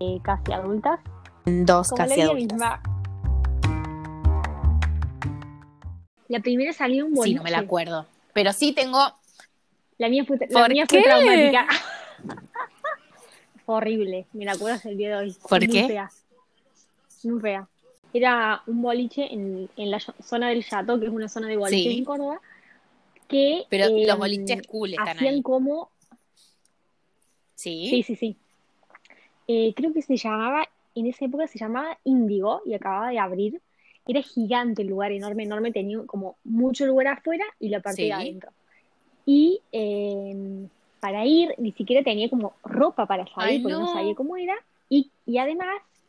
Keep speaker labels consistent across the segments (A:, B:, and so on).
A: eh, casi adultas.
B: Dos
A: Como
B: casi adultas.
A: La primera salió un
B: Sí,
A: boliche.
B: no me la acuerdo. Pero sí tengo.
A: La mía fue, la
B: ¿Por
A: mía fue traumática. fue horrible, me la acuerdo hasta el día de hoy.
B: ¿Por
A: Muy
B: qué?
A: Fea. Muy fea. Era un boliche en, en la zona del Chato, que es una zona de boliche
B: Sí.
A: en Córdoba, que
B: Pero
A: eh,
B: los boliches cool están
A: hacían
B: ahí.
A: como...
B: Sí.
A: Sí, sí, sí. Eh, creo que se llamaba, en esa época se llamaba Índigo y acababa de abrir. Era gigante el lugar, enorme, enorme, tenía como mucho lugar afuera y la parte
B: Sí.
A: de adentro. Y eh, para ir ni siquiera tenía como ropa para salir
B: Ay,
A: porque no
B: no.
A: sabía cómo era. Y, y además,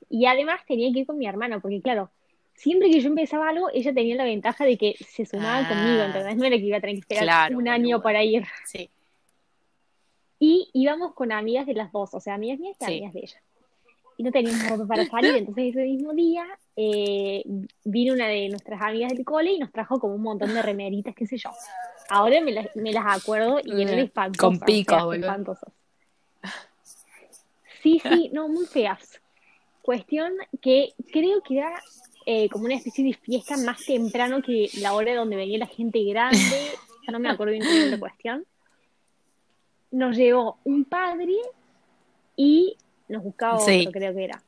A: y además tenía que ir con mi hermana, porque claro, siempre que yo empezaba algo, ella tenía la ventaja de que se sumaba
B: Ah.
A: conmigo, ¿entendés? No era que iba a tener que esperar
B: Claro,
A: un año para ir.
B: Sí.
A: Y íbamos con amigas de las dos, o sea, amigas mías y
B: Sí.
A: amigas de ella. Y no teníamos ropa para salir, entonces ese mismo día eh, vino una de nuestras amigas del cole y nos trajo como un montón de remeritas, qué sé yo. Ahora me las, me las acuerdo y eran
B: Mm,
A: espantosas.
B: con picos,
A: feas,
B: boludo.
A: espantosas. Sí, sí, no, muy feas. Cuestión que creo que era eh, como una especie de fiesta más temprano que la hora donde venía la gente grande. Ya no me acuerdo bien era la cuestión. Nos llegó un padre y nos buscaba otro,
B: Sí.
A: creo que era.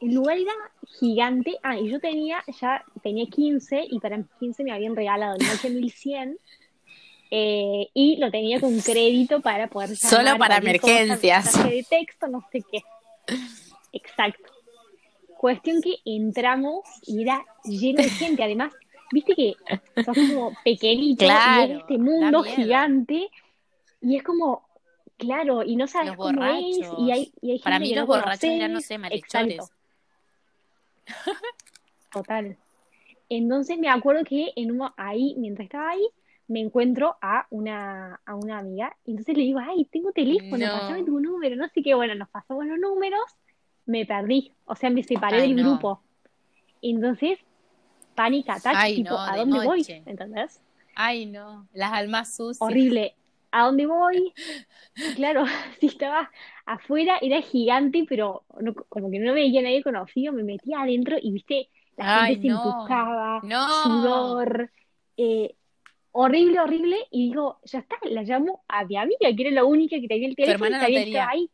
A: El lugar era gigante. Ah, y yo tenía, ya tenía 15 y para mis 15 me habían regalado el 1100 eh, y lo tenía con crédito para poder
B: Solo para emergencias.
A: de texto, no sé qué. Exacto. Cuestión que entramos y era lleno de gente. Además, viste que sos como pequeñito
B: Claro,
A: y es este mundo gigante y es como, claro, y no sabes
B: Los
A: cómo es y hay, y hay
B: Para
A: gente
B: mí
A: que
B: los
A: no
B: borrachos eran, no
A: conoces.
B: sé, malhechores.
A: Exacto. Total. Entonces me acuerdo que en uno, ahí, mientras estaba ahí, me encuentro a una, a una amiga. Y entonces le digo, ay, tengo teléfono,
B: No.
A: pasame tu número, no sé qué. Bueno, nos pasamos los números, me perdí. O sea, me separé
B: Ay,
A: del
B: no.
A: grupo. Entonces, pánica, ataque, tipo,
B: no,
A: ¿a
B: de
A: dónde voy? ¿Entendés?
B: Ay, no. Las almas sucias.
A: Horrible. ¿A dónde voy? Claro, si estaba afuera, era gigante, pero no- como que no veía a nadie conocido, me metía adentro y viste, la
B: Ay,
A: gente se
B: no.
A: empujaba,
B: No.
A: sudor, eh, horrible, horrible, y digo, ya está, la llamo a mi amiga, que era la única que tenía el teléfono y sabía que ahí.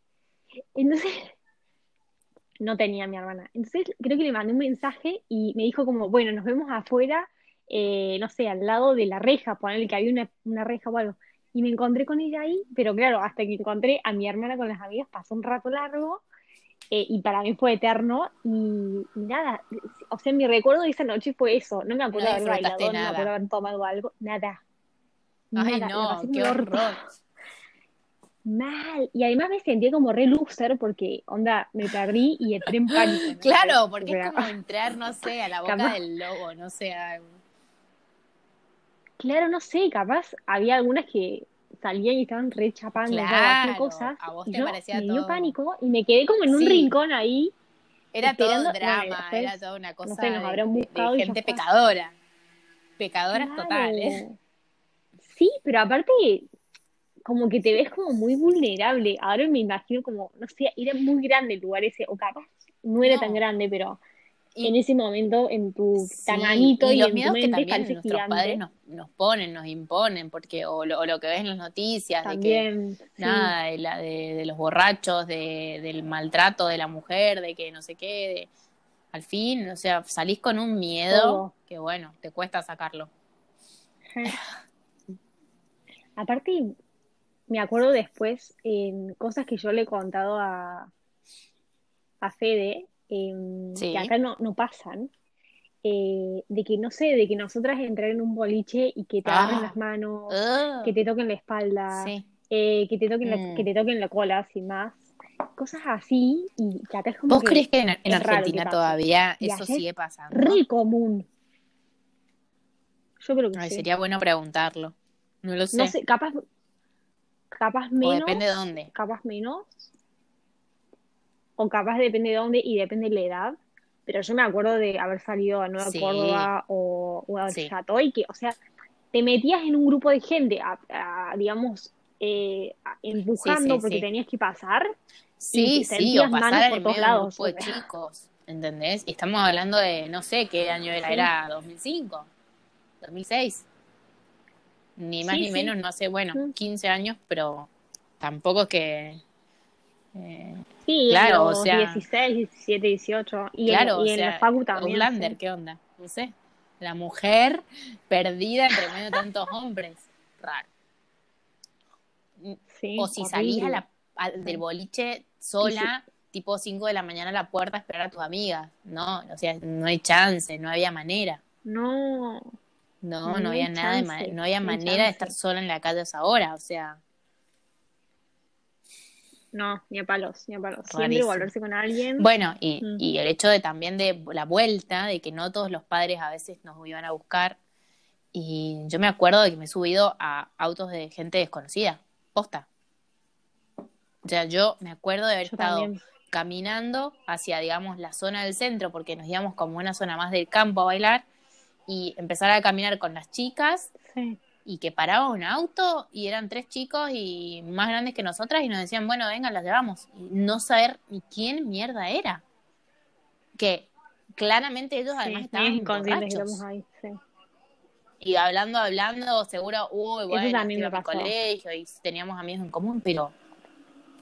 A: Entonces, no tenía mi hermana. Entonces, creo que le mandé un mensaje y me dijo como, bueno, nos vemos afuera, eh, no sé, al lado de la reja, ponerle que había una, una reja o algo. Y me encontré con ella ahí, pero claro, hasta que encontré a mi hermana con las amigas pasó un rato largo eh, y para mí fue eterno y, y nada, o sea, mi recuerdo de esa noche fue eso, no me acuerdo
B: No
A: de haber bailado,
B: disfrutaste
A: no me
B: nada.
A: acuerdo de haber tomado algo, nada.
B: Ay,
A: Nada,
B: no, qué horror.
A: Mal. Y además me sentía como re loser porque, onda, me perdí y entré en pánico. ¿no?
B: Claro,
A: O
B: porque
A: sea,
B: es como entrar, no sé, a la boca
A: Capaz-
B: del lobo, no sé. a-
A: Claro, no sé, capaz había algunas que salían y estaban re chapando, todo, haciendo
B: Claro,
A: cosas.
B: a vos te
A: yo
B: parecía
A: me dio
B: todo-
A: pánico y me quedé como en un
B: Sí.
A: rincón ahí.
B: Era todo un drama,
A: después,
B: era toda una cosa
A: sé, nos
B: de,
A: habrán
B: de- de
A: buscado ya
B: gente pecadora. Pecadoras
A: Claro.
B: totales.
A: Sí, pero aparte, como que te ves como muy vulnerable. Ahora me imagino como, no sé, era muy grande el lugar ese, o capaz no era
B: No.
A: tan grande, pero
B: Y-
A: en ese momento, en tu
B: Sí,
A: tamañito
B: y
A: y
B: los
A: en tu
B: miedos que
A: mente
B: también
A: parece
B: nuestros
A: gigante.
B: padres nos, nos ponen, nos imponen, porque o lo, o lo que ves en las noticias, de que
A: También, sí.
B: nada, de, la, de, de los borrachos, de, del maltrato de la mujer, de que no sé qué, de, al fin, o sea, salís con un miedo
A: Todo.
B: que bueno, te cuesta sacarlo.
A: Aparte, me acuerdo después en cosas que yo le he contado a, a Fede, em,
B: Sí.
A: que acá no, no pasan, eh, de que no sé, de que nosotras entrar en un boliche y que te agarren
B: Ah.
A: las manos, que te toquen la espalda,
B: Sí.
A: eh, que te toquen la,
B: Mm.
A: que te toquen la cola, sin más. Cosas así, y que acá es como
B: ¿Vos
A: que
B: crees que en,
A: que
B: Argentina todavía
A: Y
B: eso sigue pasando?
A: re común. Yo creo que
B: Ay,
A: sí.
B: sería bueno preguntarlo. No lo sé.
A: No sé, capaz, capaz
B: o
A: menos.
B: depende de dónde.
A: capaz menos, o capaz depende de dónde y depende de la edad, pero yo me acuerdo de haber salido a Nueva
B: Sí.
A: Córdoba o, o a
B: Sí.
A: Chato y que, o sea, te metías en un grupo de gente, a, a, digamos, eh, empujando
B: Sí, sí,
A: porque
B: sí.
A: tenías que pasar.
B: Sí,
A: Y
B: sí,
A: sentías
B: o
A: manos
B: pasar
A: por
B: en
A: todos lados,
B: de chicos, ¿entendés? Y estamos hablando de, no sé qué año era,
A: Sí.
B: era 2005, 2006. Ni más
A: Sí,
B: ni
A: sí.
B: menos, no sé, bueno,
A: Mm.
B: 15 años, pero tampoco es que... eh,
A: Sí,
B: Claro, o sea-
A: 16, 17, 18. Y
B: claro,
A: en, y
B: o
A: en
B: sea,
A: la facu también.
B: Outlander,
A: sí.
B: ¿qué onda? No sé. La mujer perdida entre medio de tantos hombres. Raro.
A: Sí,
B: O si la, a- del boliche sola, tipo 5 de la mañana a la puerta a esperar a tus amigas. No, o sea, no hay chance, no había manera.
A: No,
B: No,
A: No
B: no, había nada de
A: chance,
B: ma- no había manera de estar sola en la calle a esa hora, o sea,
A: no, ni a palos, ni a palos. Siempre
B: Rarísimo.
A: volverse con alguien.
B: Bueno, y,
A: Mm.
B: y el hecho de también de la vuelta, de que no todos los padres a veces nos iban a buscar. Y yo me acuerdo de que me he subido a autos de gente desconocida, posta. O sea, yo me acuerdo de haber
A: Yo
B: estado
A: también.
B: caminando hacia, digamos, la zona del centro, porque nos íbamos como una zona más del campo a bailar, y empezar a caminar con las chicas
A: Sí.
B: Y que paraba un auto y eran tres chicos y más grandes que nosotras y nos decían, bueno, venga, las llevamos. Y no saber ni quién mierda era. Que claramente ellos además
A: sí,
B: estaban
A: inconscientes ahí. Sí.
B: Y hablando, hablando, seguro, uy, bueno,
A: también
B: iba
A: me
B: a mi
A: pasó.
B: colegio y teníamos amigos en común, pero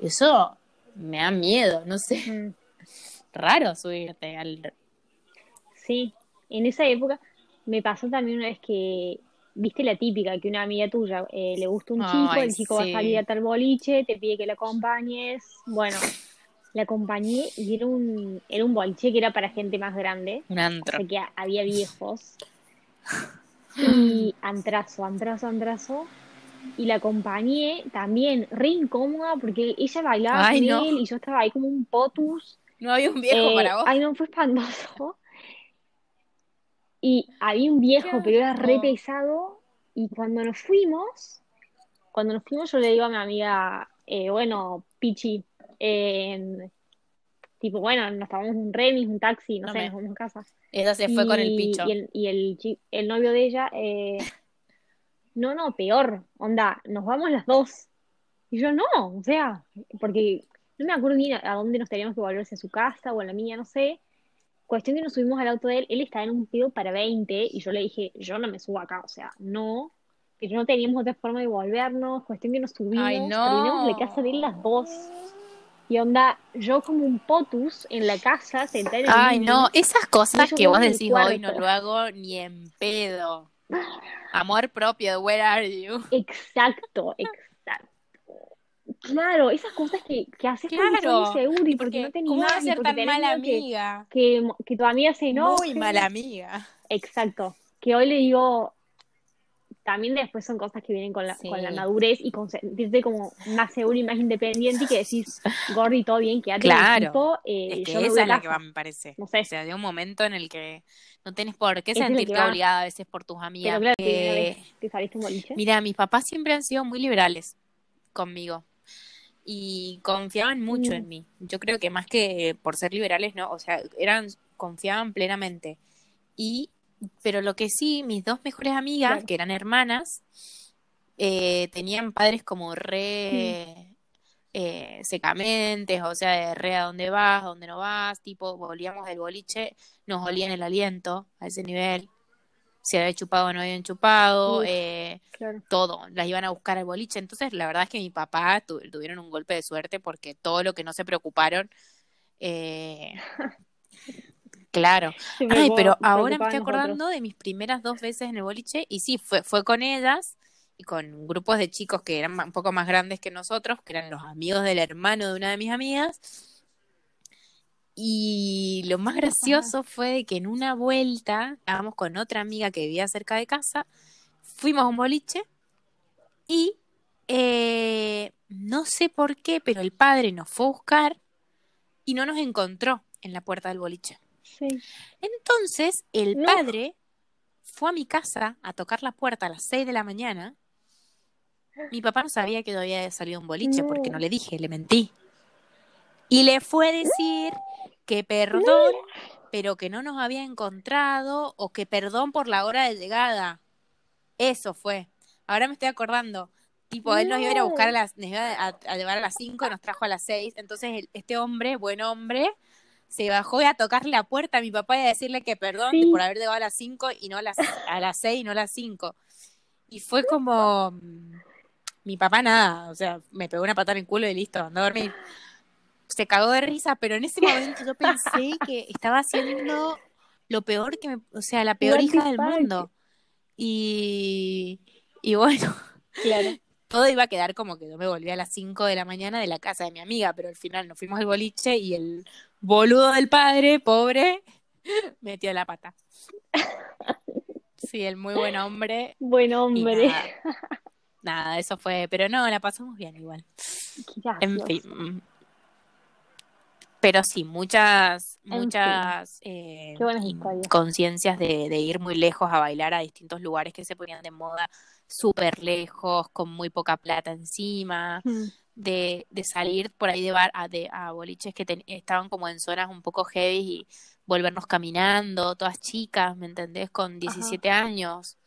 B: eso me da miedo, no sé,
A: Mm.
B: raro subirte al...
A: Sí, en esa época me pasó también una vez que, viste la típica, que una amiga tuya eh, le gusta un chico, el chico va a salir a tal boliche, te pide que la acompañes. Bueno, la acompañé y era un, era un boliche que era para gente más grande,
B: Un
A: o
B: antro.
A: sea que había viejos. Y antrazo, antrazo, antrazo. Y la acompañé también re incómoda porque ella bailaba
B: Ay,
A: con
B: no.
A: él y yo estaba ahí como un potus.
B: No había un viejo
A: Eh,
B: para vos.
A: Ay, no, fue espantoso. Y había un viejo, pero era re pesado. Y cuando nos fuimos, cuando nos fuimos, yo le digo a mi amiga, eh, bueno, Pichi, eh, tipo, bueno, nos tomamos un remis, un taxi, no,
B: No
A: sé,
B: me-
A: nos vamos a casa.
B: Ella se fue con el
A: Y-
B: picho.
A: Y el, y el, chi- el novio de ella, eh, no, no, peor, onda, nos vamos las dos. Y yo no, o sea, porque no me acuerdo bien a, dónde nos teníamos que volver, si a su casa o a la mía, no sé. Cuestión que nos subimos al auto de él, él estaba en un pedo para 20 y yo le dije, yo no me subo acá, o sea, no, pero no teníamos otra forma de volvernos, cuestión que nos subimos,
B: Ay, no.
A: terminamos la casa de él las dos. Y onda, yo como un potus en la casa, sentada en el
B: Ay, no, esas cosas que vos decís hoy no lo hago ni en pedo. Amor propio, where are you?
A: Exacto, exacto. Claro, esas cosas que, que haces porque
B: Claro,
A: sos inseguro y porque
B: Porque,
A: no te
B: ¿cómo va a ser
A: porque
B: tan mala
A: que,
B: amiga?
A: que, que tu amiga se enoje.
B: Muy mala amiga.
A: Exacto. Que hoy le digo, también después son cosas que vienen con la,
B: Sí.
A: con la madurez y con sentirte como más seguro y más independiente y que decís, Gordi, todo bien, quédate en el
B: Claro.
A: equipo, eh,
B: Es que
A: yo
B: esa es la que va, me parece.
A: No sé.
B: O sea, de un momento en el que no tenés por qué
A: es
B: sentirte obligada a veces por tus
A: Pero
B: amigas.
A: claro, que saliste un boliche.
B: Mira, mis papás siempre han sido muy liberales conmigo y confiaban mucho
A: Mm.
B: en mí. Yo creo que más que por ser liberales, no, o sea, eran confiaban plenamente. Y pero lo que sí, mis dos mejores amigas,
A: Claro.
B: que eran hermanas, eh, tenían padres como re eh, secamentes, o sea, de re a dónde vas, a dónde no vas, tipo, volvíamos del boliche, nos olían el aliento a ese nivel, si había chupado o no habían chupado,
A: Uf.
B: eh,
A: Claro.
B: todo, las iban a buscar al boliche. Entonces, la verdad es que mi papá tu- tuvieron un golpe de suerte porque todo lo que no se preocuparon, eh, claro. Ay, pero ahora me estoy
A: nosotros.
B: acordando de mis primeras dos veces en el boliche y sí, fue, fue con ellas y con grupos de chicos que eran un poco más grandes que nosotros, que eran los amigos del hermano de una de mis amigas. Y lo más gracioso fue que en una vuelta estábamos con otra amiga que vivía cerca de casa, fuimos a un boliche y eh, no sé por qué, pero el padre nos fue a buscar y no nos encontró en la puerta del boliche.
A: Sí.
B: Entonces, el
A: No.
B: padre fue a mi casa a tocar la puerta a las 6 de la mañana. Mi papá no sabía que yo había salido un boliche
A: No.
B: porque no le dije, le mentí. Y le fue a decir que perdón, pero que no nos había encontrado o que perdón por la hora de llegada. Eso fue. Ahora me estoy acordando. Tipo, él nos iba a ir a buscar a las, nos iba a, a llevar a las 5 y nos trajo a las 6. Entonces, el- este hombre, buen hombre, se bajó a tocarle la puerta a mi papá y a decirle que perdón
A: Sí.
B: por haber llegado a las 5 y no a las, a las 6 y no a las 5. Y fue como. mm, Mi papá nada, o sea, me pegó una patada en el culo y listo, andó a dormir. Se cagó de risa, pero en ese momento yo pensé que estaba haciendo lo peor que me. O sea, la peor hija del mundo. Y. Y bueno.
A: Claro.
B: todo iba a quedar como que yo me volví a las 5 de la mañana de la casa de mi amiga, pero al final nos fuimos al boliche y el boludo del padre, pobre, metió la pata. Sí, el muy buen hombre.
A: Buen hombre.
B: nada, nada, eso fue, pero no, la pasamos bien igual.
A: Qué
B: En fin. Mm. Pero sí, muchas, muchas eh,
A: historias.
B: conciencias de, de ir muy lejos a bailar a distintos lugares que se ponían de moda, súper lejos, con muy poca plata encima,
A: Mm.
B: de, de salir por ahí de bar a, de, a boliches que ten- estaban como en zonas un poco heavy y volvernos caminando, todas chicas, ¿me entendés? Con 17 años,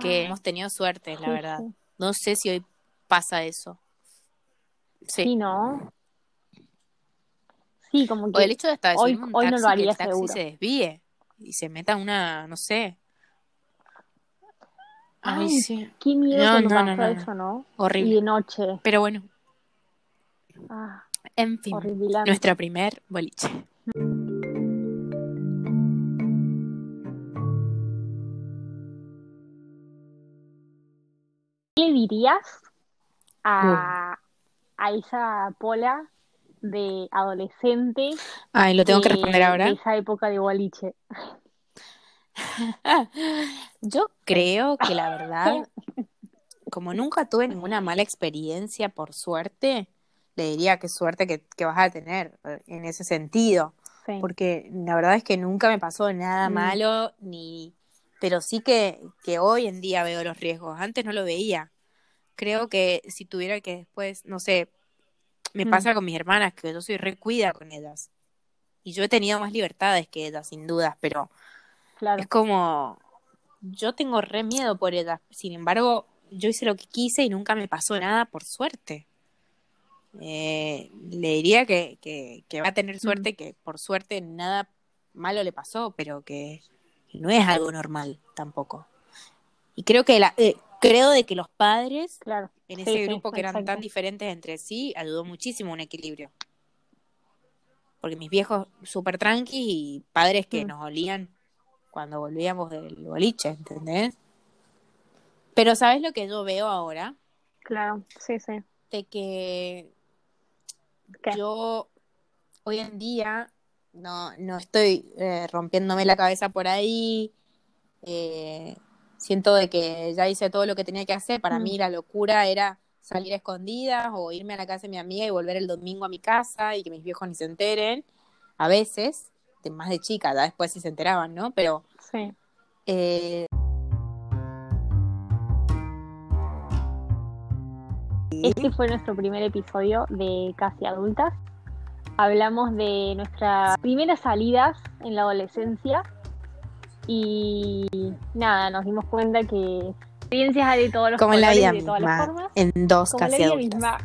B: que
A: Ah,
B: hemos tenido suerte, la verdad. No sé si hoy pasa eso. Sí.
A: Sí, ¿no? Sí, como
B: O el
A: que
B: hecho de estar
A: hoy-
B: subir un
A: hoy no lo
B: que
A: haría
B: el taxi
A: seguro.
B: se desvíe y se meta una, no sé. Ay,
A: Ay,
B: sí,
A: qué miedo
B: No, no, no, no,
A: eso, ¿no? Y
B: horrible.
A: de noche.
B: Pero bueno,
A: Ah,
B: en fin,
A: horrible.
B: nuestro primer boliche.
A: ¿Qué le dirías a, a esa pola de adolescente
B: Ay, lo tengo que
A: de,
B: responder
A: de
B: ahora.
A: esa época de boliche?
B: Yo creo que la verdad, como nunca tuve ninguna mala experiencia, por suerte, le diría qué suerte que, que vas a tener eh, en ese sentido.
A: Sí.
B: porque la verdad es que nunca me pasó nada
A: Mm.
B: malo, ni pero sí que, que hoy en día veo los riesgos. Antes no lo veía. Creo que si tuviera que después, no sé, me
A: Mm.
B: pasa con mis hermanas, que yo soy recuida con ellas. Y yo he tenido más libertades que ellas, sin dudas, pero
A: Claro.
B: es como, yo tengo re miedo por ellas. Sin embargo, yo hice lo que quise y nunca me pasó nada, por suerte. Eh, le diría que, que, que va a tener suerte, que por suerte nada malo le pasó, pero que no es algo normal tampoco. Y creo que la, eh, creo de que los padres
A: Claro.
B: en ese
A: sí,
B: grupo que eran tan diferentes entre sí ayudó muchísimo un equilibrio. Porque mis viejos súper tranqui y padres que
A: Mm.
B: nos olían cuando volvíamos del boliche, ¿entendés? Pero ¿sabes lo que yo veo ahora?
A: Claro. Sí, sí.
B: De que
A: ¿Qué?
B: yo hoy en día no, no estoy eh, rompiéndome la cabeza por ahí. eh, siento de que ya hice todo lo que tenía que hacer. Para
A: Mm.
B: mí la locura era salir a escondidas o irme a la casa de mi amiga y volver el domingo a mi casa y que mis viejos ni se enteren. A veces, de más de chica, ya después sí se enteraban, ¿no? Pero
A: Sí.
B: eh,
A: Este fue nuestro primer episodio de Casi Adultas. Hablamos de nuestras primeras salidas en la adolescencia y nada, nos dimos cuenta que experiencias hay de todos los
B: como en la vida
A: de todas las
B: misma,
A: formas,
B: en dos
A: como
B: casi adultas.